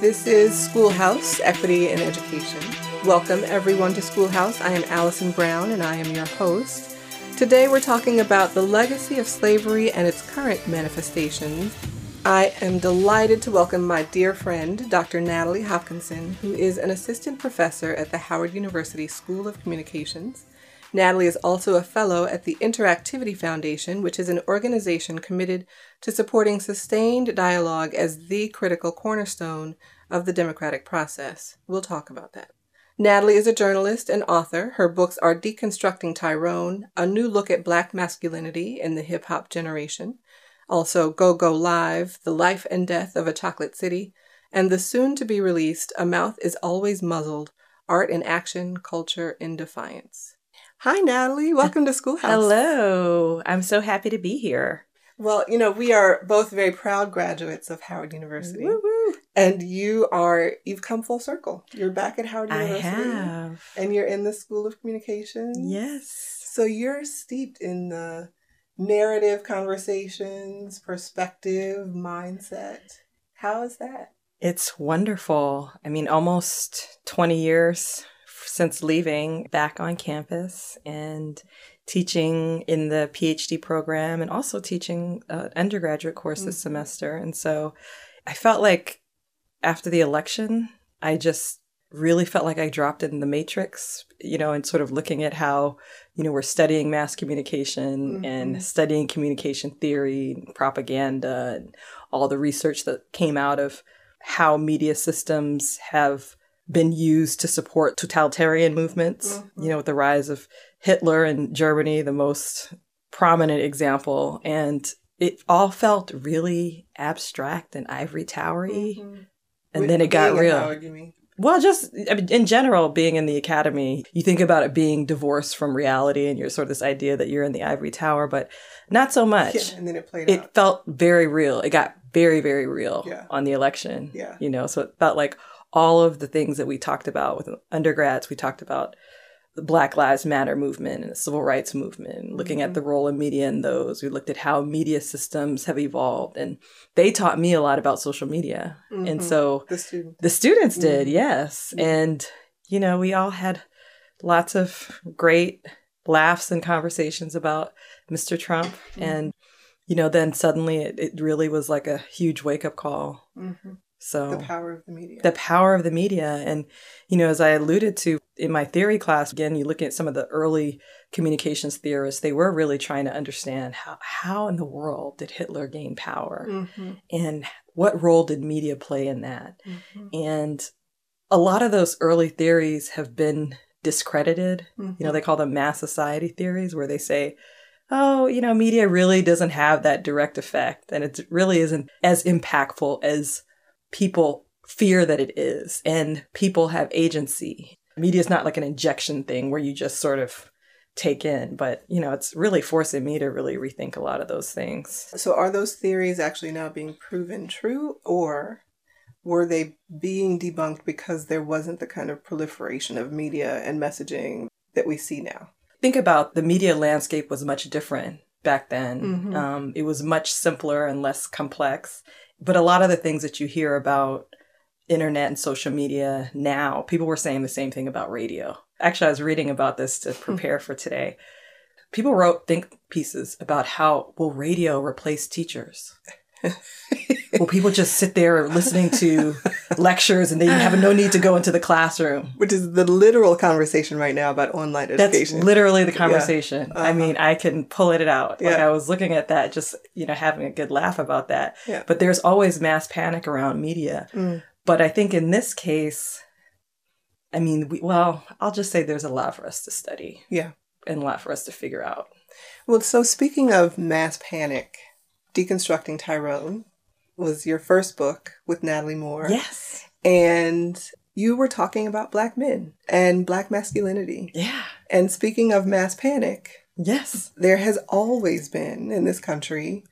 This is Schoolhouse Equity and Education. Welcome everyone to Schoolhouse. I am Allison Brown and I am your host. Today we're talking about the legacy of slavery and its current manifestations. I am delighted to welcome my dear friend, Dr. Natalie Hopkinson, who is an assistant professor at the Howard University School of Communications. Natalie is also a fellow at the Interactivity Foundation, which is an organization committed to supporting sustained dialogue as the critical cornerstone of the democratic process. We'll talk about that. Natalie is a journalist and author. Her books are Deconstructing Tyrone, A New Look at Black Masculinity in the Hip Hop Generation, also Go Go Live, The Life and Death of a Chocolate City, and the soon to be released A Mouth is Always Muzzled Art in Action, Culture in Defiance. Hi, Natalie. Welcome to Schoolhouse. Hello. I'm so happy to be here. Well, you know, we are both very proud graduates of Howard University. Woo-woo. And you are, you've come full circle. You're back at Howard University. I have. And you're in the School of Communication. Yes. So you're steeped in the narrative conversations, perspective, mindset. How is that? It's wonderful. I mean, almost 20 years since leaving back on campus and teaching in the PhD program and also teaching an undergraduate course this mm-hmm. semester. And so I felt like after the election, I just really felt like I dropped in the matrix, you know, and sort of looking at how, you know, we're studying mass communication mm-hmm. and studying communication theory, and propaganda, and all the research that came out of how media systems have been used to support totalitarian movements, mm-hmm. you know, with the rise of Hitler in Germany, the most prominent example. And it all felt really abstract and ivory towery. Mm-hmm. And With then it got real. Well, just I mean, in general, being in the academy, you think about it being divorced from reality, and you're sort of this idea that you're in the ivory tower, but not so much. Yeah, and then it played. It out. felt very real. It got very, very real yeah. on the election. Yeah, you know, so it felt like all of the things that we talked about with undergrads. We talked about the Black Lives Matter movement and the civil rights movement, mm-hmm. looking at the mm-hmm. role of media in those. We looked at how media systems have evolved, and they taught me a lot about social media. Mm-hmm. And so the students, the students did, mm-hmm. yes. And, you know, we all had lots of great laughs and conversations about Mr. Trump. Mm-hmm. And, you know, then suddenly it, it really was like a huge wake up call. Mm-hmm. So the power of the media. The power of the media. And, you know, as I alluded to in my theory class, again, you look at some of the early communications theorists, they were really trying to understand how, how in the world did Hitler gain power? Mm-hmm. And what role did media play in that? Mm-hmm. And a lot of those early theories have been discredited. Mm-hmm. You know, they call them mass society theories, where they say, oh, you know, media really doesn't have that direct effect and it really isn't as impactful as people fear that it is and people have agency. Media is not like an injection thing where you just sort of take in, but you know, it's really forcing me to really rethink a lot of those things. So are those theories actually now being proven true or were they being debunked because there wasn't the kind of proliferation of media and messaging that we see now? Think about the media landscape was much different back then. Mm-hmm. Um, it was much simpler and less complex. But a lot of the things that you hear about internet and social media now, people were saying the same thing about radio. Actually, I was reading about this to hmm. prepare for today. People wrote think pieces about how will radio replace teachers? Will people just sit there listening to lectures and they have no need to go into the classroom? Which is the literal conversation right now about online education. That's literally the conversation. Yeah. Uh-huh. I mean, I can pull it out. Yeah. Like I was looking at that, just, you know, having a good laugh about that. Yeah. But there's always mass panic around media. Mm. But I think in this case, I mean, we, well, I'll just say there's a lot for us to study. Yeah. And a lot for us to figure out. Well, so speaking of mass panic, Deconstructing Tyrone was your first book with Natalie Moore. Yes. And you were talking about black men and black masculinity. Yeah. And speaking of mass panic, yes, there has always been in this country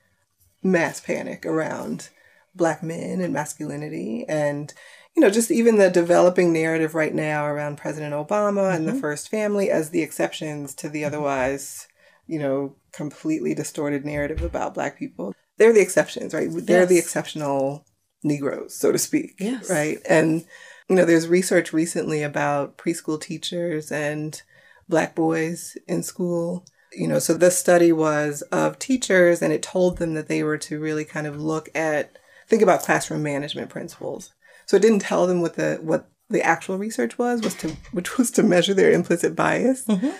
mass panic around black men and masculinity and you know just even the developing narrative right now around President Obama mm-hmm. and the mm-hmm. first family as the exceptions to the mm-hmm. otherwise, you know, completely distorted narrative about black people they're the exceptions, right? They're yes. the exceptional Negroes, so to speak. Yes. Right. And, you know, there's research recently about preschool teachers and black boys in school. You know, so this study was of teachers and it told them that they were to really kind of look at, think about classroom management principles. So it didn't tell them what the, what the actual research was, was to, which was to measure their implicit bias. Mm-hmm.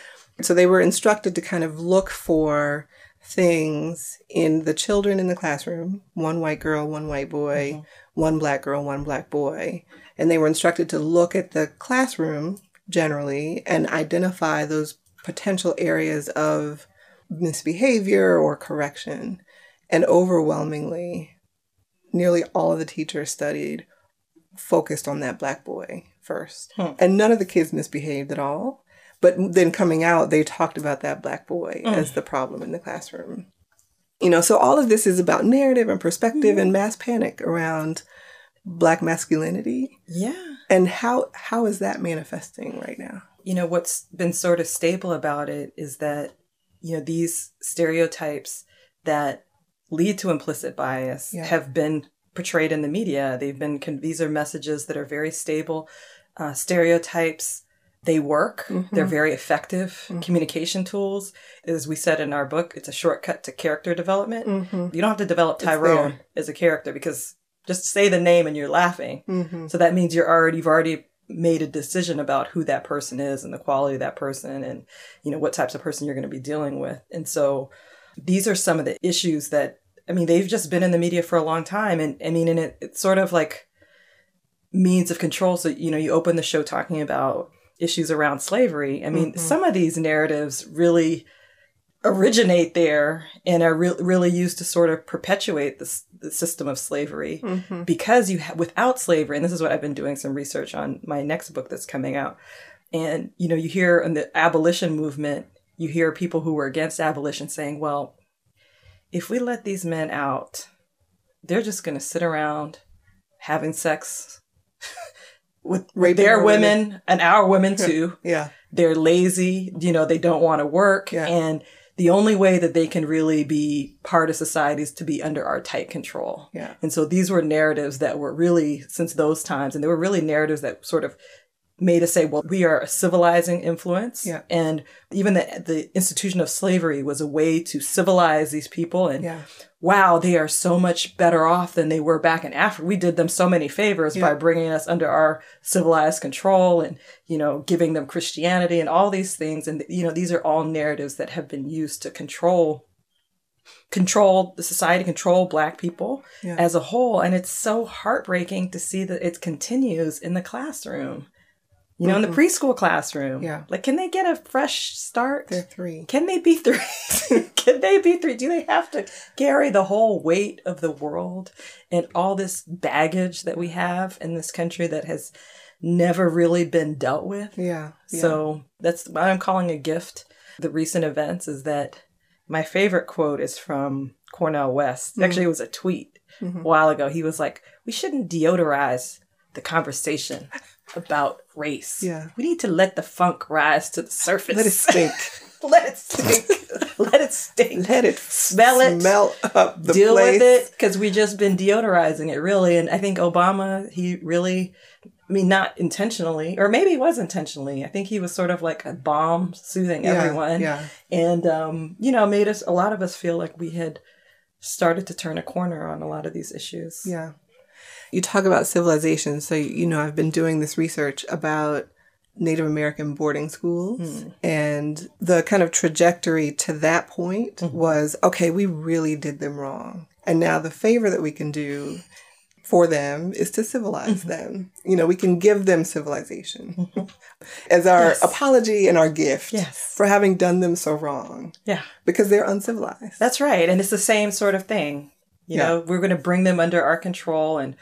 So they were instructed to kind of look for things in the children in the classroom one white girl, one white boy, Mm-hmm. one black girl, one black boy. And they were instructed to look at the classroom generally and identify those potential areas of misbehavior or correction. And overwhelmingly, nearly all of the teachers studied focused on that black boy first. Hmm. And none of the kids misbehaved at all. But then coming out, they talked about that black boy Mm. as the problem in the classroom. You know, so all of this is about narrative and perspective Mm-hmm. and mass panic around black masculinity. Yeah. And how how is that manifesting right now? You know, what's been sort of stable about it is that, you know, these stereotypes that lead to implicit bias Yeah. have been portrayed in the media. They've been, these are messages that are very stable. Uh, stereotypes, they work. They're mm-hmm. very effective mm-hmm. communication tools. As we said in our book, it's a shortcut to character development. Mm-hmm. You don't have to develop Tyrone as a character because just say the name and you're laughing. Mm-hmm. So that means you're already you've already made a decision about who that person is and the quality of that person and you know what types of person you're going to be dealing with. And so these are some of the issues that I mean they've just been in the media for a long time and I mean and it, it's sort of like means of control so you know you open the show talking about issues around slavery. I mean some of these narratives really originate there and are re- really used to sort of perpetuate this the system of slavery Mm-hmm. because you ha- without slavery and this is what i've been doing some research on my next book that's coming out and you know you hear in the abolition movement you hear people who were against abolition saying well if we let these men out they're just going to sit around having sex with, Raping their women, women. and our women too Yeah. they're lazy, you know, they don't want to work. Yeah. And the only way that they can really be part of society is to be under our tight control. Yeah. And so these were narratives that were really, since those times, and they were really narratives that sort of made us say, well, we are a civilizing influence. Yeah. And even the, the institution of slavery was a way to civilize these people. And Yeah. wow, they are so much better off than they were back in Africa. We did them so many favors by bringing us under our civilized control and, you know, giving them Christianity and all these things. And, you know, these are all narratives that have been used to control, control the society, control black people Yeah. as a whole. And it's so heartbreaking to see that it continues in the classroom. You know, in the preschool classroom. Mm-hmm. Yeah. Like, can they get a fresh start? They're three. Can they be three? Can they be three? Do they have to carry the whole weight of the world and all this baggage that we have in this country that has never really been dealt with? Yeah. yeah. So that's what I'm calling a gift. The recent events is that my favorite quote is from Cornel West. Mm-hmm. Actually, it was a tweet a while ago. He was like, We shouldn't deodorize the conversation about race. Yeah. We need to let the funk rise to the surface. let it stink. Let it stink. Let it stink. let it Smell it. Smell up the Deal place. with it because we just been deodorizing it really. And I think Obama, he really, I mean, not intentionally, or maybe it was intentionally. I think he was sort of like a balm soothing Yeah, everyone. yeah. And, um, you know, made us, a lot of us feel like we had started to turn a corner on a lot of these issues. Yeah. You talk about civilization. So, you know, I've been doing this research about Native American boarding schools. Hmm. And the kind of trajectory to that point mm-hmm. was okay, we really did them wrong. And now the favor that we can do for them is to civilize mm-hmm. them. You know, we can give them civilization mm-hmm. as our Yes. apology and our gift Yes. for having done them so wrong Yeah. because they're uncivilized. That's right. And it's the same sort of thing. You Yeah. know, we're going to bring them under our control and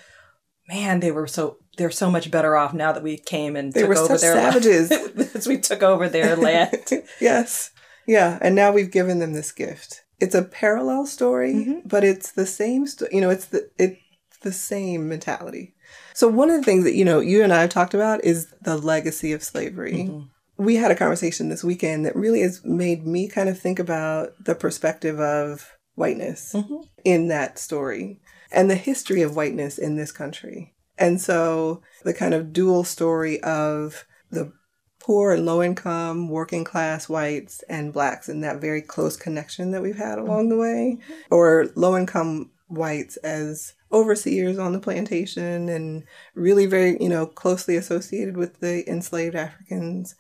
man, they were so they're so much better off now that we came and They took were over such their land. savages. As we took over their land. yes. Yeah. And now we've given them this gift. It's a parallel story, Mm-hmm. but it's the same, sto- you know, it's the, it's the same mentality. So one of the things that, you know, you and I have talked about is the legacy of slavery. Mm-hmm. We had a conversation this weekend that really has made me kind of think about the perspective of whiteness Mm-hmm. in that story. and the history of whiteness in this country. And so the kind of dual story of the poor and low income, working class whites and blacks and that very close connection that we've had along the way, or low income whites as overseers on the plantation and really very, you know, closely associated with the enslaved Africans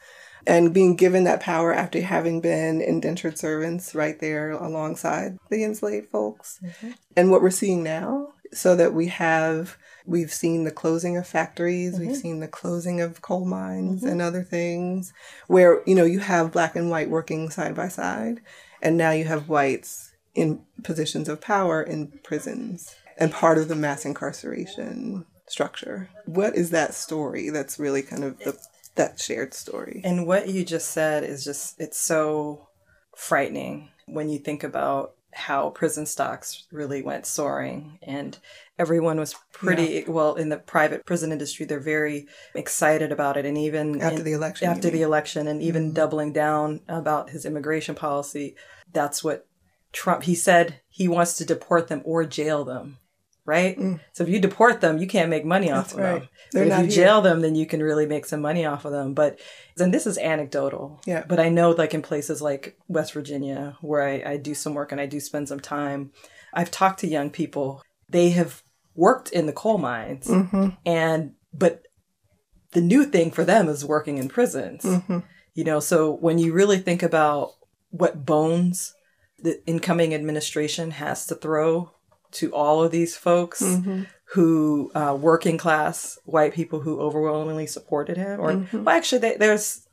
and being given that power after having been indentured servants right there alongside the enslaved folks. Mm-hmm. And what we're seeing now, so that we have we've seen the closing of factories, mm-hmm. we've seen the closing of coal mines mm-hmm. and other things where, you know, you have black and white working side by side and now you have whites in positions of power in prisons and part of the mass incarceration structure. What is that story that's really kind of the that shared story. And what you just said is just, it's so frightening when you think about how prison stocks really went soaring and everyone was pretty yeah. well in the private prison industry they're very excited about it and even after in, the election after the election and even mm-hmm. doubling down about his immigration policy that's what Trump he said he wants to deport them or jail them right? Mm. So if you deport them, you can't make money off That's of right. them. They're but if you here. jail them, then you can really make some money off of them. But and this is anecdotal. Yeah. But I know like in places like West Virginia where I, I do some work and I do spend some time, I've talked to young people. They have worked in the coal mines mm-hmm. and but the new thing for them is working in prisons. Mm-hmm. You know, so when you really think about what bones the incoming administration has to throw to all of these folks mm-hmm. who uh, working class white people who overwhelmingly supported him or mm-hmm. well actually they, there's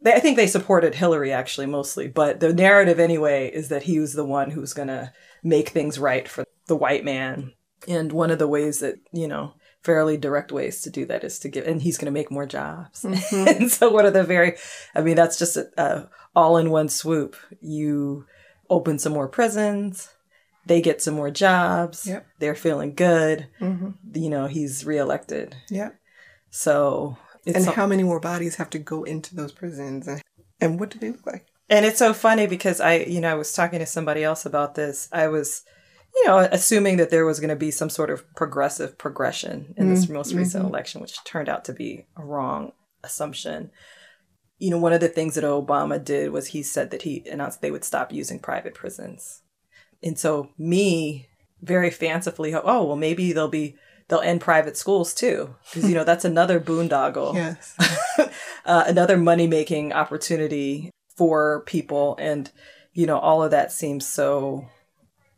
they, i think they supported hillary actually mostly but the narrative anyway is that he was the one who's going to make things right for the white man and one of the ways that you know fairly direct ways to do that is to give and he's going to make more jobs mm-hmm. and so one of the very i mean that's just a, a all in one swoop you open some more prisons they get some more jobs. Yep. They're feeling good. Mm-hmm. You know, he's reelected. Yeah. So, and how many more bodies have to go into those prisons, and and what do they look like? And it's so funny because I, you know, I was talking to somebody else about this. I was, you know, assuming that there was going to be some sort of progressive progression in this mm-hmm. most recent mm-hmm. election, which turned out to be a wrong assumption. You know, one of the things that Obama did was he said that he announced they would stop using private prisons and so me very fancifully, oh well, maybe they'll be they'll end private schools too because you know that's another boondoggle, yes, uh, another money making opportunity for people, and you know all of that seems so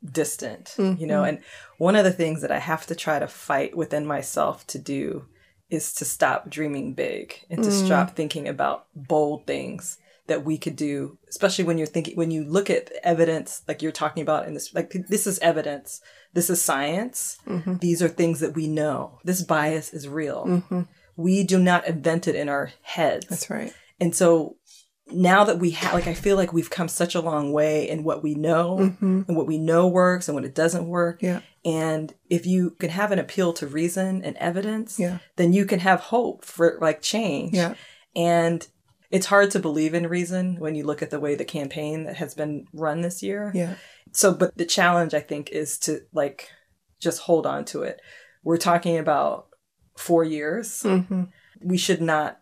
distant, mm-hmm. you know. Mm-hmm. And one of the things that I have to try to fight within myself to do is to stop dreaming big and to mm. stop thinking about bold things that we could do, especially when you're thinking, when you look at evidence, like you're talking about in this, like this is evidence. This is science. Mm-hmm. These are things that we know. This bias is real. Mm-hmm. We do not invent it in our heads. That's right. And so now that we have, like, I feel like we've come such a long way in what we know mm-hmm. and what we know works and what it doesn't work. Yeah. And if you can have an appeal to reason and evidence, yeah. then you can have hope for like change. Yeah. And it's hard to believe in reason when you look at the way the campaign that has been run this year. Yeah. So, but the challenge I think is to like just hold on to it. We're talking about four years. Mm-hmm. We should not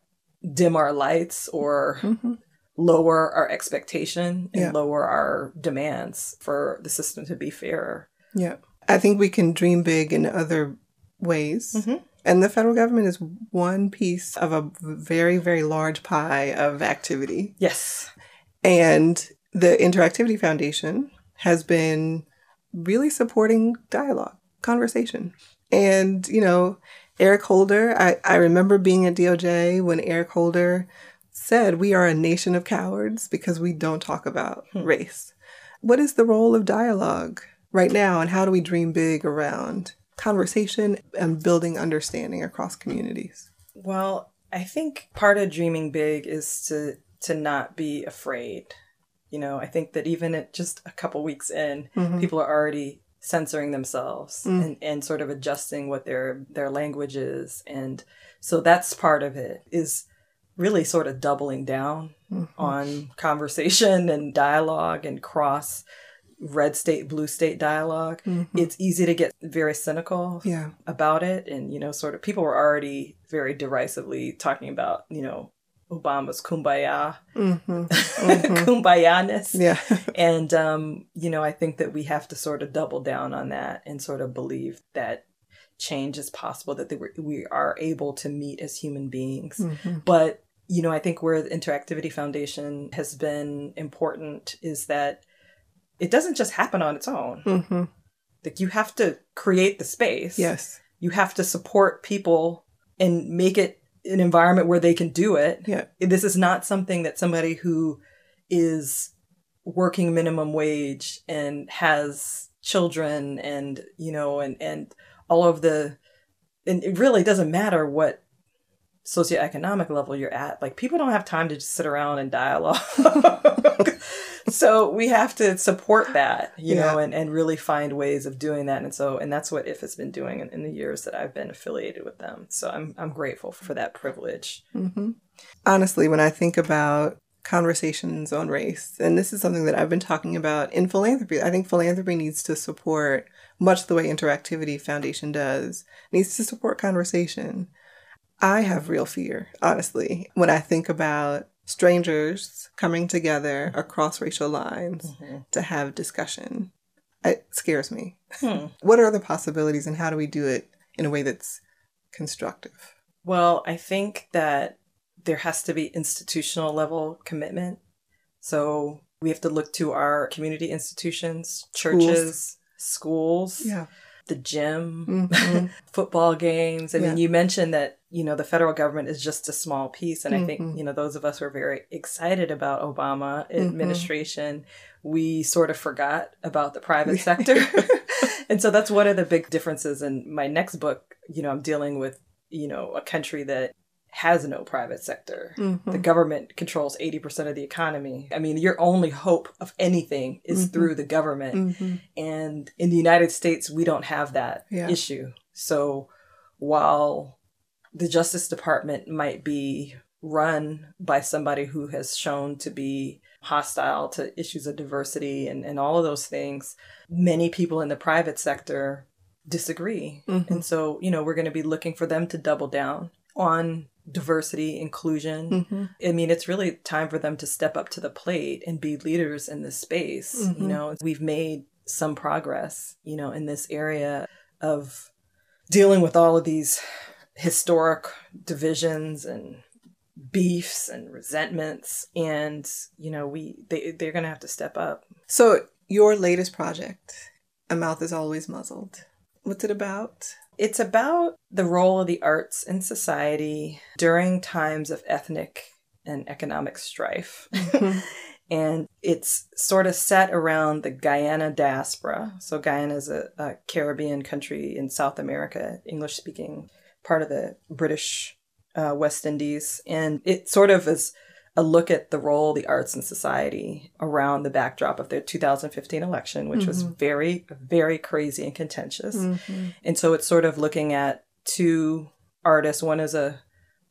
dim our lights or mm-hmm. lower our expectation and yeah. lower our demands for the system to be fairer. Yeah. I think we can dream big in other ways. Mm-hmm. And the federal government is one piece of a very, very large pie of activity. Yes. And the Interactivity Foundation has been really supporting dialogue, conversation. And, you know, Eric Holder, I, I remember being at DOJ when Eric Holder said, We are a nation of cowards because we don't talk about hmm. race. What is the role of dialogue right now, and how do we dream big around conversation and building understanding across communities? Well, I think part of dreaming big is to to not be afraid. You know, I think that even at just a couple weeks in, mm-hmm. people are already censoring themselves mm. and, and sort of adjusting what their their language is. And so that's part of it is really sort of doubling down mm-hmm. on conversation and dialogue and cross red state, blue state dialog Mm-hmm. it's easy to get very cynical Yeah. about it. And, you know, sort of people were already very derisively talking about, you know, Obama's kumbaya, Mm-hmm. kumbaya-ness. Yeah. And, um, you know, I think that we have to sort of double down on that and sort of believe that change is possible, that they were, we are able to meet as human beings. Mm-hmm. But, you know, I think where the Interactivity Foundation has been important is that it doesn't just happen on its own. Mm-hmm. Like you have to create the space. Yes. You have to support people and make it an environment where they can do it. Yeah. This is not something that somebody who is working minimum wage and has children and you know and and all of the and it really doesn't matter what socioeconomic level you're at like people don't have time to just sit around and dialogue so we have to support that you know and, and really find ways of doing that and so and that's what IF has been doing in, in the years that i've been affiliated with them so i'm i'm grateful for that privilege Mm-hmm. Honestly, when I think about conversations on race, and this is something that I've been talking about in philanthropy, I think philanthropy needs to support, much the way Interactivity Foundation does, needs to support conversation. I have real fear, honestly, when I think about strangers coming together across racial lines to have discussion. It scares me. Hmm. What are the possibilities, and how do we do it in a way that's constructive? Well, I think that there has to be institutional level commitment. So we have to look to our community institutions, churches, schools, Yeah. The gym, Mhm. football games. I mean, you mentioned that, you know, the federal government is just a small piece. And I Mhm. think, you know, those of us who are very excited about Obama Mhm. administration, we sort of forgot about the private sector. and so that's one of the big differences in my next book. You know, I'm dealing with, you know, a country that has no private sector. Mhm. The government controls 80% of the economy. I mean, your only hope of anything is Mhm. through the government. Mhm. And in the United States, we don't have that Yeah. issue. So while the Justice Department might be run by somebody who has shown to be hostile to issues of diversity and, and all of those things, many people in the private sector disagree. And so, you know, we're going to be looking for them to double down on diversity, inclusion, Mhm. I mean, it's really time for them to step up to the plate and be leaders in this space. Mhm. You know, we've made some progress, you know, in this area of dealing with all of these historic divisions and beefs and resentments and you know we they, they're gonna have to step up So, your latest project, A Mouth is Always Muzzled. What's it about? It's about the role of the arts in society during times of ethnic and economic strife. and it's sort of set around the Guyana diaspora. So, Guyana is a, a Caribbean country in South America, English speaking part of the British uh, West Indies. And it sort of is a look at the role of the arts in society around the backdrop of the 2015 election, which was very, very crazy and contentious. Mhm. And so it's sort of looking at two artists. One is a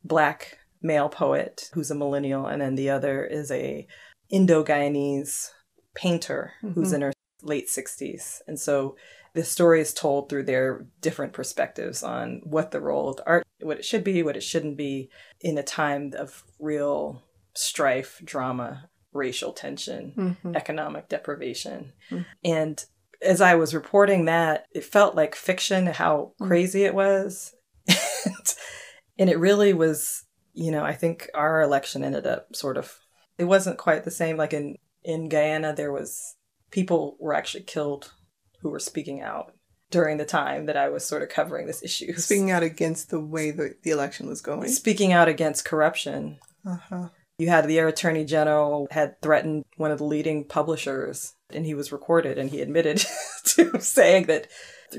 black male poet who's a millennial, and then the other is a Indo Guyanese painter who's in her late 60s. And so the story is told through their different perspectives on what the role of the art, what it should be, what it shouldn't be in a time of real strife, drama, racial tension, Mhm. economic deprivation. Mm. And as I was reporting that, it felt like fiction how Mm. crazy it was. and, and it really was, you know, I think our election ended up sort of it wasn't quite the same like in in Guyana there was people were actually killed who were speaking out during the time that I was sort of covering this issue. Speaking out against the way the, the election was going. speaking out against corruption. Uh-huh. You had the Air attorney general had threatened one of the leading publishers, and he was recorded, and he admitted to saying that,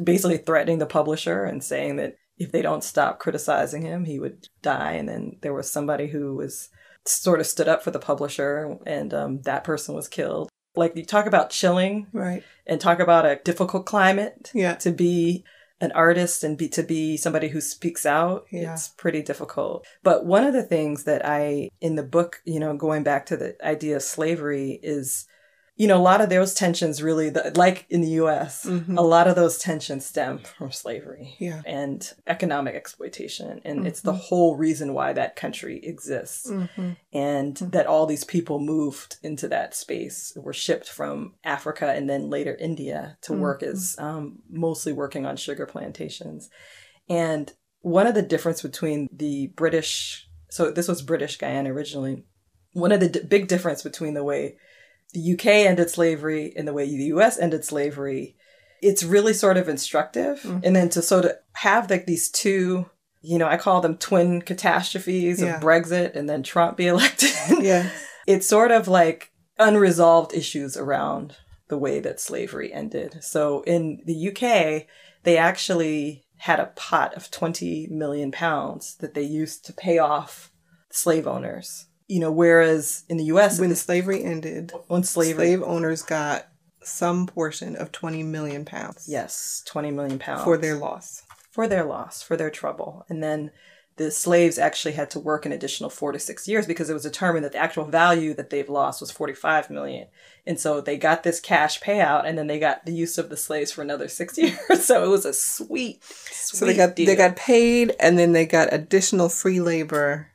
basically threatening the publisher and saying that if they don't stop criticizing him, he would die. And then there was somebody who was sort of stood up for the publisher, and um, that person was killed. Like you talk about chilling Right. and talk about a difficult climate Yeah. to be an artist and be to be somebody who speaks out Yeah. it's pretty difficult but one of the things that i in the book you know going back to the idea of slavery is you know, a lot of those tensions really, like in the US, mm-hmm. a lot of those tensions stem from slavery yeah. and economic exploitation. And mm-hmm. it's the whole reason why that country exists. Mm-hmm. And mm-hmm. that all these people moved into that space, were shipped from Africa and then later India to work mm-hmm. as um, mostly working on sugar plantations. And one of the difference between the British, so this was British Guyana originally, one of the d- big difference between the way the UK ended slavery in the way the US ended slavery, it's really sort of instructive. Mm-hmm. And then to sort of have like these two, you know, I call them twin catastrophes yeah. of Brexit and then Trump be elected. yeah. It's sort of like unresolved issues around the way that slavery ended. So in the UK, they actually had a pot of 20 million pounds that they used to pay off slave owners you know, whereas in the U.S. when slavery ended, when slavery, slave owners got some portion of 20 million pounds. Yes, 20 million pounds for their loss. For their loss, for their trouble, and then the slaves actually had to work an additional four to six years because it was determined that the actual value that they've lost was 45 million. And so they got this cash payout and then they got the use of the slaves for another six years. so it was a sweet, sweet So they got deal. they got paid and then they got additional free labor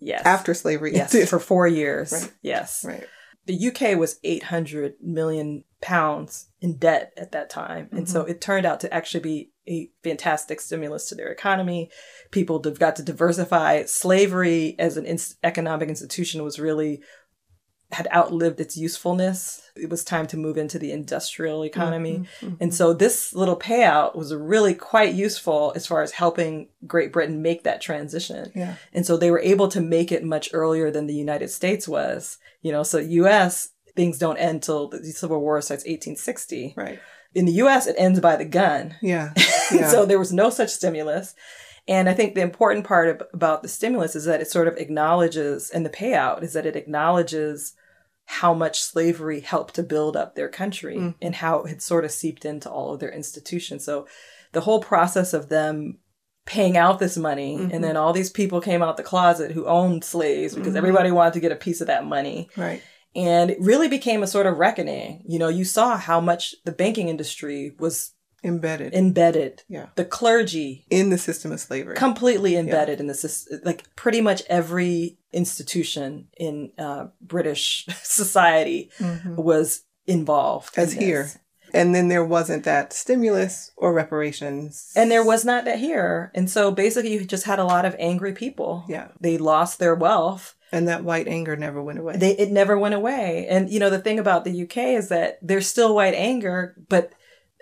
Yes. After slavery. Yes. For four years. Right. Yes. Right. The UK was 800 million pounds in debt at that time. And mm-hmm. so it turned out to actually be a fantastic stimulus to their economy. People have got to diversify. Slavery as an in- economic institution was really had outlived its usefulness. It was time to move into the industrial economy. Mm-hmm, mm-hmm. And so this little payout was really quite useful as far as helping Great Britain make that transition. Yeah. And so they were able to make it much earlier than the United States was. You know, so US things don't end till the Civil War starts 1860. Right. In the US it ends by the gun. Yeah. yeah. so there was no such stimulus. And I think the important part about the stimulus is that it sort of acknowledges, and the payout is that it acknowledges how much slavery helped to build up their country mm. and how it had sort of seeped into all of their institutions. So the whole process of them paying out this money mm-hmm. and then all these people came out the closet who owned slaves because mm-hmm. everybody wanted to get a piece of that money. Right. And it really became a sort of reckoning. You know, you saw how much the banking industry was embedded. Embedded. Yeah. The clergy. In the system of slavery. Completely embedded yeah. in the system like pretty much every institution in uh, british society mm-hmm. was involved as in here. And then there wasn't that stimulus or reparations. And there was not that here. And so basically you just had a lot of angry people. Yeah. They lost their wealth. And that white anger never went away. They, it never went away. And, you know, the thing about the UK is that there's still white anger, but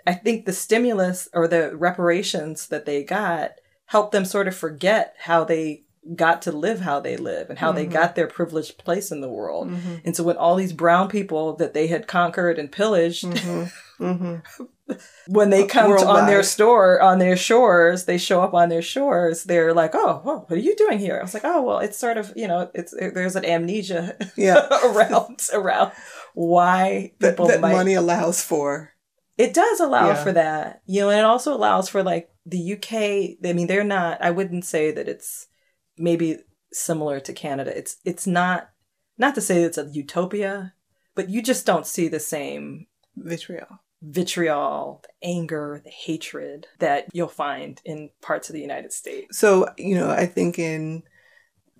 I think the stimulus or the reparations that they got helped them sort of forget how they got to live how they live and how mm-hmm. they got their privileged place in the world. Mm-hmm. And so when all these brown people that they had conquered and pillaged, mm-hmm. mm-hmm. when they come to, on their store, on their shores, they show up on their shores, they're like, oh, whoa, what are you doing here? I was like, oh, well, it's sort of, you know, it's, there's an amnesia yeah. around, around why people that, that might... money allows for it does allow yeah. for that, you know, and it also allows for like the UK. I mean, they're not. I wouldn't say that it's maybe similar to Canada. It's it's not not to say it's a utopia, but you just don't see the same vitriol, vitriol, the anger, the hatred that you'll find in parts of the United States. So you know, I think in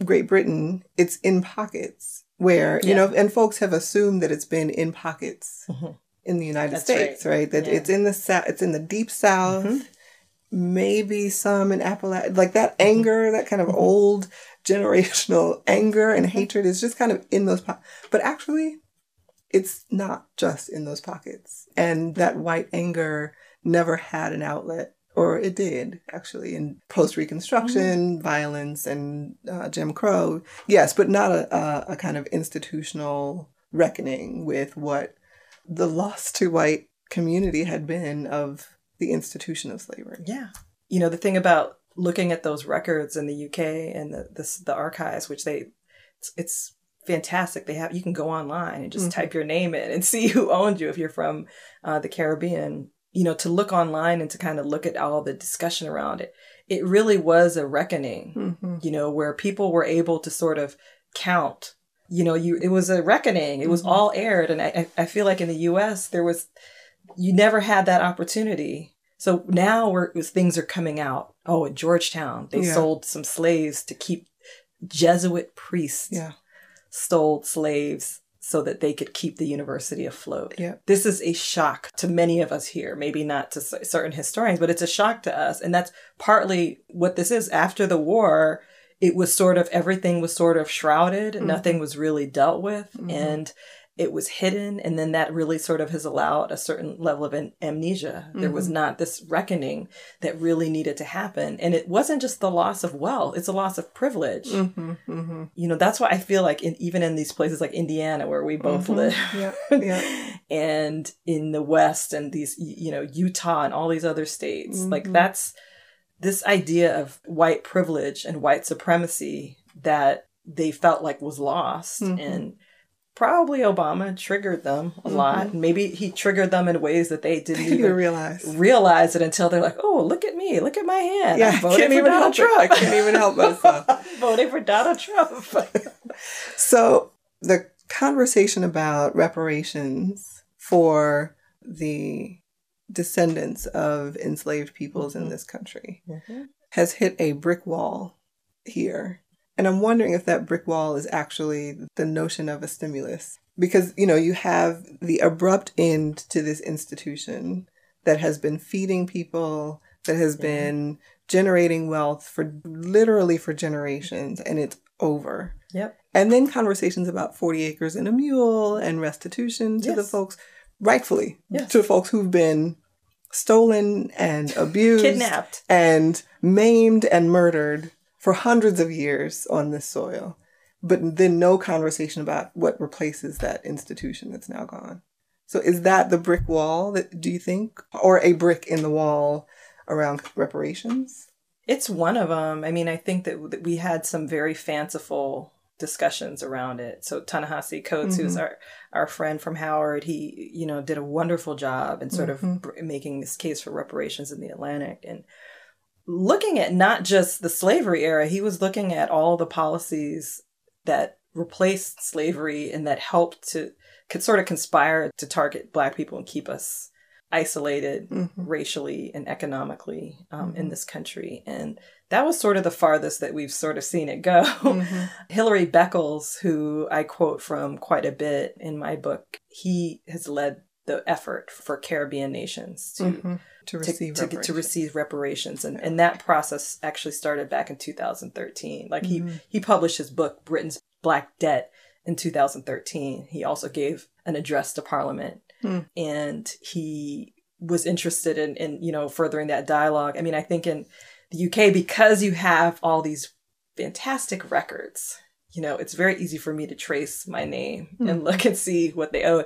Great Britain, it's in pockets where yeah. you know, and folks have assumed that it's been in pockets. Mm-hmm in the United That's States, right? right? That yeah. it's in the south, it's in the deep south, mm-hmm. maybe some in Appalachia, like that mm-hmm. anger, that kind of mm-hmm. old generational anger and mm-hmm. hatred is just kind of in those pockets. But actually, it's not just in those pockets. And that white anger never had an outlet, or it did actually in post Reconstruction mm-hmm. violence and uh, Jim Crow. Yes, but not a, a, a kind of institutional reckoning with what the loss to white community had been of the institution of slavery. Yeah. You know, the thing about looking at those records in the UK and the the, the archives, which they it's, it's, fantastic. They have you can go online and just mm-hmm. type your name in and see who owned you if you're from uh, the Caribbean. You know, to look online and to kind of look at all the discussion around it, it really was a reckoning. Mm-hmm. You know, where people were able to sort of count you know, you it was a reckoning. It was Mhm. all aired, and I I feel like in the U.S. there was you never had that opportunity. So now we're things are coming out. Oh, at Georgetown, they Yeah. sold some slaves to keep Jesuit priests Yeah. stole slaves so that they could keep the university afloat. Yeah. This is a shock to many of us here, maybe not to certain historians, but it's a shock to us. And that's partly what this is. After the war, it was sort of everything was sort of shrouded, Mhm. nothing was really dealt with, Mhm. and it was hidden. And then that really sort of has allowed a certain level of an- amnesia. There was Mhm. not this reckoning that really needed to happen. And it wasn't just the loss of wealth, it's a loss of privilege Mm-hmm, mm-hmm. you know that's why i feel like in, even in these places like indiana where we both live Yeah, yeah. and in the west and these you know utah and all these other states like that's this idea of white privilege and white supremacy that they felt like was lost Mhm. and probably obama triggered them a lot Mhm. maybe he triggered them in ways that they didn't I didn't even realize. realize it until they're like oh look at me look at my hand Yeah, I voting can't for even Donald help it. I Trump. can't even help myself. voting for Donald Trump. So the conversation about reparations for the descendants of enslaved peoples in Mhm. this country has hit a brick wall here. And I'm wondering if that brick wall is actually the notion of a stimulus. Because, you know, you have the abrupt end to this institution that has been feeding people, that has Yeah. been generating wealth for literally for generations, and it's over. Yep. And then conversations about 40 acres and a mule and restitution to the folks, rightfully, Yes. to folks who've been stolen and abused Kidnapped. and maimed and murdered for hundreds of years on this soil. But then no conversation about what replaces that institution that's now gone. So is that the brick wall that do you think? Or a brick in the wall around reparations? It's one of them. I mean, I think that that we had some very fanciful discussions around it. So Ta-Nehisi Coates, who's Mhm. our our friend from Howard, he you know did a wonderful job in sort Mhm. of br- making this case for reparations in the Atlantic and looking at not just the slavery era. He was looking at all the policies that replaced slavery and that helped to could sort of conspire to target Black people and keep us isolated Mhm. racially and economically um, in Mhm. this country. And that was sort of the farthest that we've sort of seen it go. Mhm. Hilary Beckles, who I quote from quite a bit in my book, he has led the effort for Caribbean nations to Mhm. To to, receive to, to reparations. receive reparations. And, and that process actually started back in 2013. Like he, Mhm. he published his book, Britain's Black Debt, in 2013. He also gave an address to Parliament Hmm. and he was interested in, in, you know, furthering that dialogue. I mean, I think in the UK, because you have all these fantastic records, you know, it's very easy for me to trace my name Hmm. and look and see what they owe.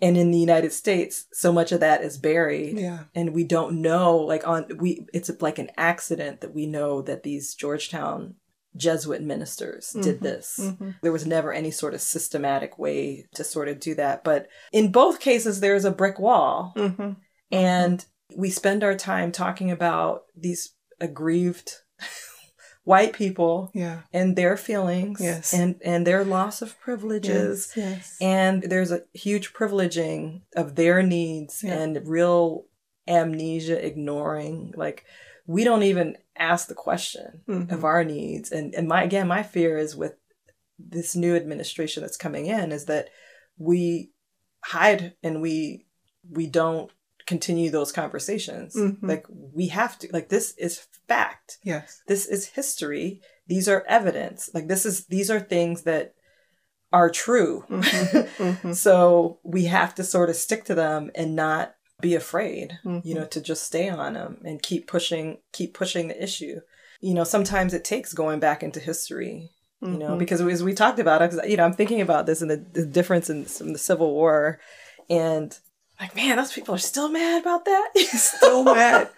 And in the United States, so much of that is buried Yeah. and we don't know like on we it's like an accident that we know that these georgetown jesuit ministers did Mhm. this Mhm. there was never any sort of systematic way to sort of do that but in both cases there's a brick wall Mhm. and we spend our time talking about these aggrieved white people Yeah. and their feelings Yes. and and their loss of privileges Yes. yes. and there's a huge privileging of their needs Yeah. and real amnesia ignoring like we don't even ask the question Mhm. of our needs and and my again my fear is with this new administration that's coming in is that we hide and we we don't continue those conversations Mhm. like we have to like this is fact Yes. this is history these are evidence like this is these are things that are true Mhm. Mhm. so we have to sort of stick to them and not be afraid Mhm. you know to just stay on them and keep pushing keep pushing the issue you know sometimes it takes going back into history you know Mhm. because as we talked about you know i'm thinking about this and the, the difference in, in the civil war and like man those people are still mad about that still mad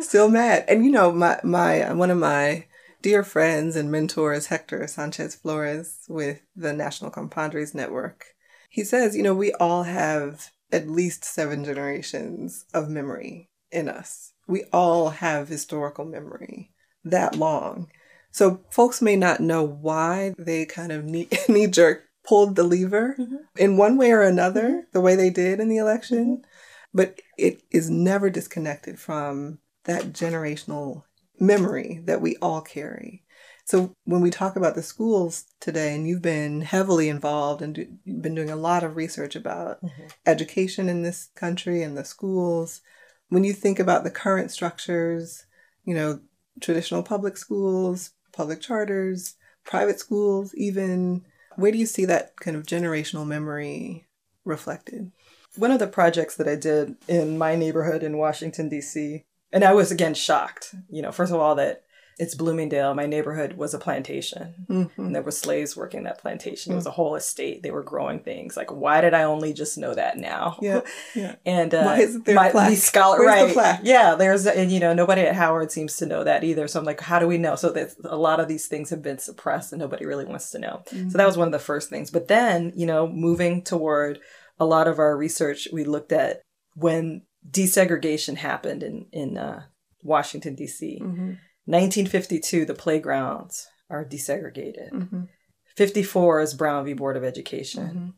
still mad and you know my my one of my dear friends and mentors hector sanchez flores with the national compadres network he says you know we all have at least seven generations of memory in us we all have historical memory that long so folks may not know why they kind of knee, knee jerk pulled the lever Mhm. in one way or another, the way they did in the election. But it is never disconnected from that generational memory that we all carry. So when we talk about the schools today, and you've been heavily involved and do, you've been doing a lot of research about Mhm. education in this country and the schools, when you think about the current structures, you know, traditional public schools, public charters, private schools, even, where do you see that kind of generational memory reflected? One of the projects that I did in my neighborhood in Washington, D.C., and I was again shocked, you know, first of all, that it's Bloomingdale. My neighborhood was a plantation. Mm-hmm. And there were slaves working that plantation. It was a whole estate. They were growing things. Like, why did I only just know that now? Yeah, yeah. And uh, Why isn't there a my, plaque? these scholar, Where's the right? plaque? Yeah, there's, and you know, nobody at Howard seems to know that either. So I'm like, how do we know? So that a lot of these things have been suppressed, and nobody really wants to know. Mm-hmm. So that was one of the first things. But then, you know, moving toward a lot of our research, we looked at when desegregation happened in in uh, Washington D.C. Mhm. 1952, the playgrounds are desegregated. Mhm. 54 is Brown v. Board of Education. Mhm.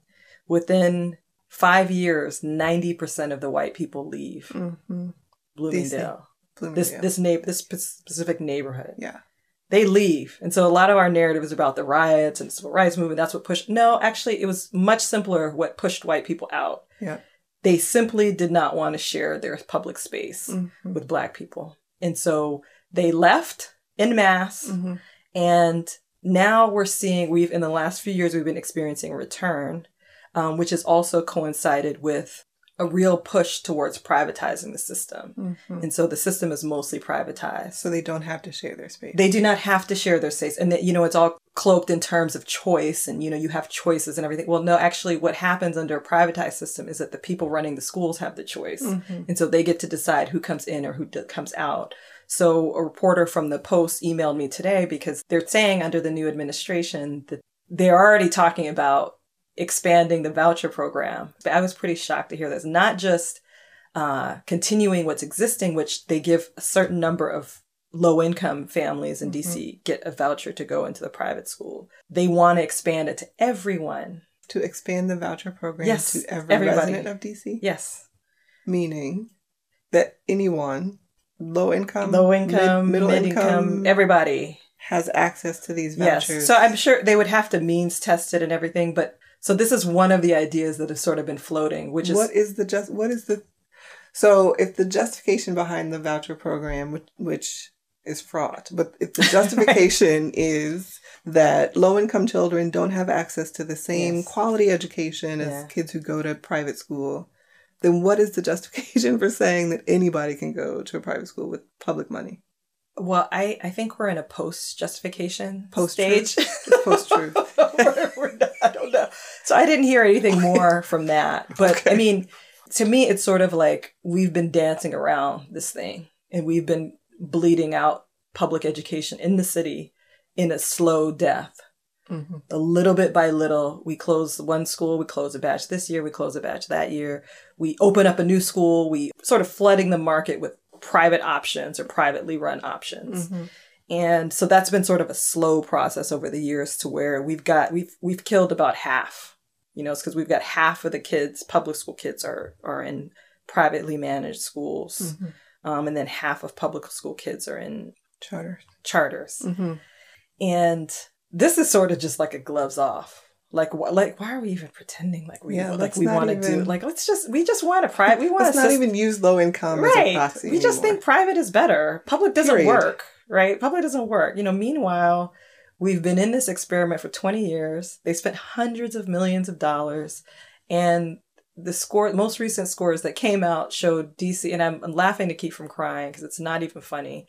Within five years, 90% of the white people leave Mhm. Bloomingdale. This Bloomingdale. this na- this specific neighborhood. yeah. They leave. And so a lot of our narrative is about the riots and the civil rights movement. That's what pushed No, actually it was much simpler what pushed white people out. Yeah. They simply did not want to share their public space Mhm. with black people. And so they left in mass Mhm. and now we're seeing we've in the last few years we've been experiencing a return um, which has also coincided with a real push towards privatizing the system Mhm. and so the system is mostly privatized So they don't have to share their space. they do not have to share their space and that you know it's all cloaked in terms of choice and you know you have choices and everything well no actually what happens under a privatized system is that the people running the schools have the choice Mhm. and so they get to decide who comes in or who d- comes out so a reporter from the post emailed me today because they're saying under the new administration that they're already talking about expanding the voucher program. But i was pretty shocked to hear this. Not just uh, continuing what's existing which they give a certain number of low income families in dc get a voucher to go into the private school. They want to expand it to everyone. To expand the voucher program Yes, to every everybody. resident of DC, yes. Meaning that anyone low income, low income mid- middle mid income, income everybody has access to these vouchers. Yes. So I'm sure they would have to means test it and everything, but so this is one of the ideas that has sort of been floating, which is what is the just what is the so if the justification behind the voucher program which, which is fraught but if the justification is that low income children don't have access to the same Yes. quality education as Yeah. kids who go to private school then what is the justification for saying that anybody can go to a private school with public money well, I I think we're in a post justification Post-truth. stage. Post-truth. We're- we're I don't know. So I didn't hear anything more from that, but I mean, to me, it's sort of like we've been dancing around this thing, and we've been bleeding out public education in the city in a slow death. Mhm. a little bit by little. We close one school, we close a batch this year, we close a batch that year. We open up a new school, we sort of flooding the market with private options or privately run options. Mhm. And so that's been sort of a slow process over the years to where we've got we've we've killed about half. You know, it's because we've got half of the kids, public school kids are are in privately managed schools. Mhm. Um, and then half of public school kids are in charters charters. Mhm. And this is sort of just like a gloves off. Like, wh- like, why are we even pretending like we Yeah, like we want to do? Like, let's just we just want a private. We want let's not even use low income as a right. proxy We just anymore. think private is better. Public doesn't Period. work, right? Public doesn't work. You know. Meanwhile, we've been in this experiment for twenty years. They spent hundreds of millions of dollars, and the score, most recent scores that came out showed DC, and I'm, I'm laughing to keep from crying because it's not even funny.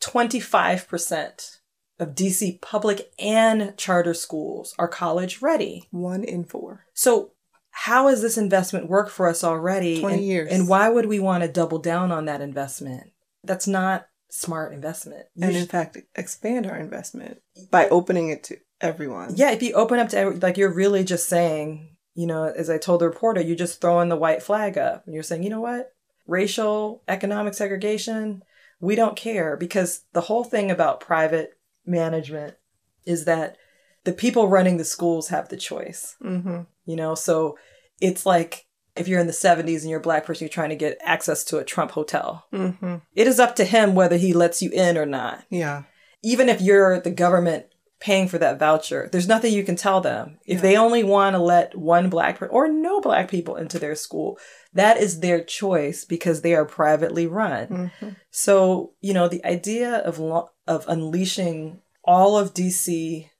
Twenty five percent of DC public and charter schools are college ready. one in four So how has this investment worked for us already? 20 and, years. And why would we want to double down on that investment? That's not smart investment. You and in fact expand our investment by opening it to everyone. yeah, if you open up to every, like you're really just saying, you know, as I told the reporter, you're just throwing the white flag up and you're saying, you know what? Racial, economic segregation, we don't care because the whole thing about private management is that the people running the schools have the choice. Mm-hmm. You know, so it's like if you're in the 70s and you're a black person, you're trying to get access to a Trump hotel. Mm-hmm. It is up to him whether he lets you in or not. Yeah. Even if you're the government paying for that voucher, there's nothing you can tell them. If Yeah. they only want to let one black person or no black people into their school, that is their choice because they are privately run. Mm-hmm. So, you know, the idea of lo- of unleashing all of DC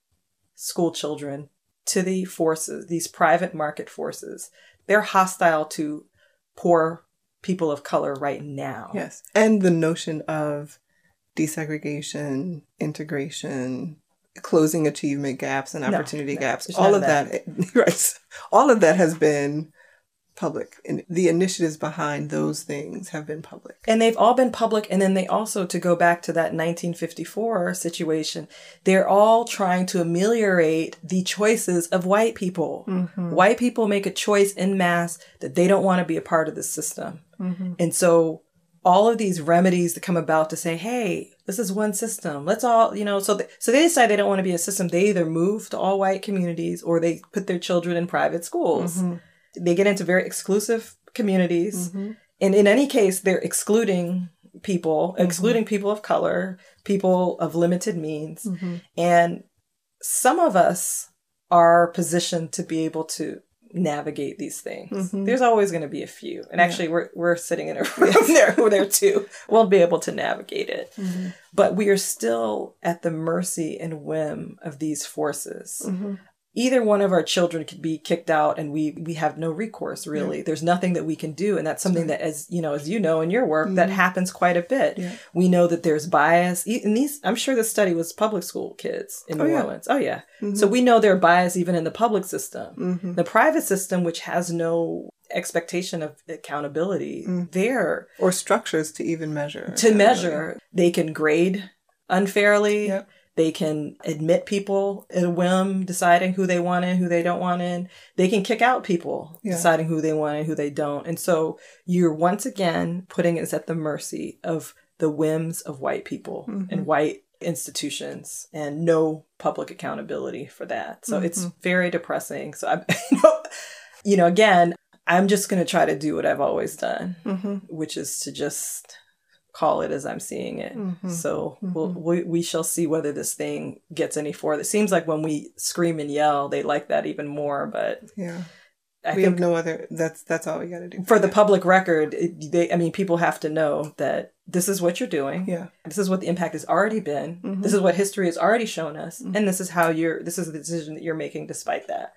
school children to the forces, these private market forces, they're hostile to poor people of color right now. Yes. And the notion of desegregation, integration, closing achievement gaps and opportunity no, gaps all of of that, right. All of that has been public. And the initiatives behind those things have been public. And they've all been public. And then they also, to go back to that 1954 situation, they're all trying to ameliorate the choices of white people. Mm-hmm. White people make a choice in mass that they don't want to be a part of the system. Mm-hmm. And so all of these remedies that come about to say, hey, this is one system. Let's all, you know, so th- so they decide they don't want to be a system. They either move to all white communities or they put their children in private schools. Mhm. They get into very exclusive communities. Mhm. And in any case, they're excluding people, excluding people of color, people of limited means. Mhm. And some of us are positioned to be able to navigate these things. Mhm. There's always going to be a few. And Yeah. actually we're we're sitting in a room there there too. We'll be able to navigate it. Mhm. But we are still at the mercy and whim of these forces. Mhm. Either one of our children could be kicked out and we we have no recourse really. There's nothing that we can do and that's something that as you know as you know in your work that Mhm. happens quite a bit. Yeah. We know that there's bias. And these I'm sure this study was public school kids in Oh, New yeah. Orleans. Oh yeah. Mhm. So we know there's bias even in the public system. Mhm. The private system which has no expectation of accountability, Mm. there Or structures to even measure. to measure. They can grade unfairly. Yep. They can admit people at a whim, deciding who they want in, who they don't want in. They can kick out people, Yeah. deciding who they want and who they don't. And so you're once again putting us at the mercy of the whims of white people Mhm. and white institutions and no public accountability for that. So it's Mhm. very depressing. So I, you know, you know, again, I'm just going to try to do what I've always done Mhm. which is to just call it as I'm seeing it. Mhm. So we'll, Mhm. we we shall see whether this thing gets any further. It seems like when we scream and yell, they like that even more. But Yeah. I we have no other. That's that's all we got to do for the public record, it, they I mean, people have to know that this is what you're doing. Yeah. This is what the impact has already been. Mhm. This is what history has already shown us, Mhm. and this is how you're. This is the decision that you're making despite that.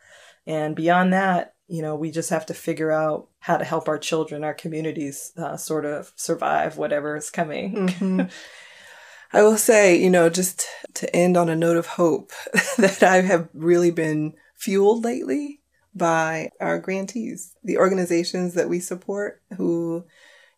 And beyond that, you know, we just have to figure out how to help our children, our communities, uh, sort of survive whatever is coming. Mhm. I will say, you know, just to end on a note of hope, that I have really been fueled lately by our grantees, the organizations that we support who,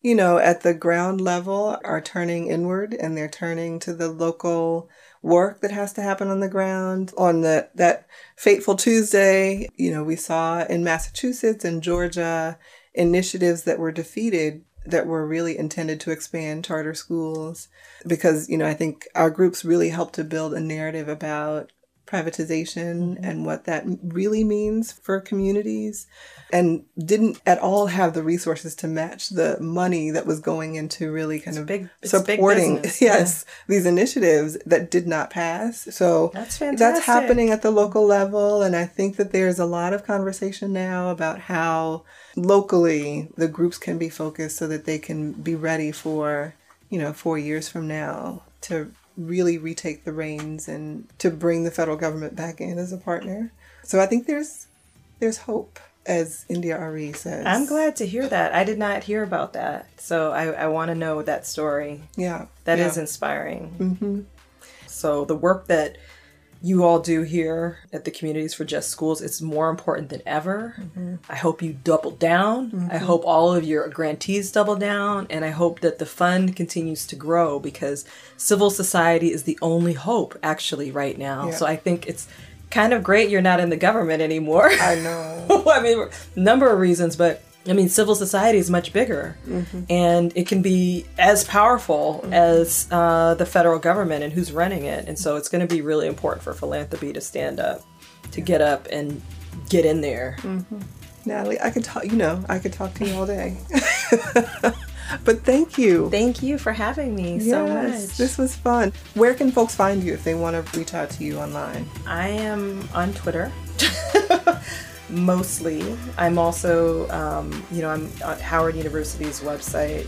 you know, at the ground level are turning inward and they're turning to the local work that has to happen on the ground. On the that fateful Tuesday, you know, we saw in Massachusetts and Georgia initiatives that were defeated that were really intended to expand charter schools because you know I think our groups really helped to build a narrative about privatization mm-hmm. and what that really means for communities and didn't at all have the resources to match the money that was going into really kind of big- it's big supporting yes these initiatives that did not pass. So That's fantastic. that's happening at the local level and i think that there's a lot of conversation now about how locally the groups can be focused so that they can be ready for you know four years from now to really retake the reins and to bring the federal government back in as a partner so i think there's there's hope as India Arie says I'm glad to hear that. I did not hear about that. So I, I want to know that story. yeah That is yeah. inspiring. hmm So the work that you all do here at the Communities for Just Schools, it's more important than ever. Mm-hmm. I hope you double down. I mm-hmm. hope all of your grantees double down. And I hope that the fund continues to grow because civil society is the only hope actually right now. Yeah. So I think it's kind of great you're not in the government anymore. i know I mean, number of reasons, but I mean, civil society is much bigger, mm-hmm. and it can be as powerful mm-hmm. as uh, the federal government and who's running it. And so, it's going to be really important for philanthropy to stand up, to get up and get in there. Mm-hmm. Natalie, I could talk. You know, I could talk to you all day. but thank you. Thank you for having me yes, so much. This was fun. Where can folks find you if they want to reach out to you online? I am on Twitter. mostly. I'm also, um, you know, I'm at Howard University's website.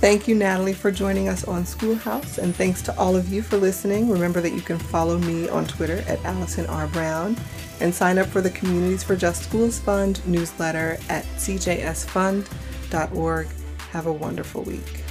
Thank you, Natalie, for joining us on Schoolhouse, and thanks to all of you for listening. Remember that you can follow me on Twitter at Allison R. Brown and sign up for the Communities for Just Schools Fund newsletter at cjsfund.org. Have a wonderful week.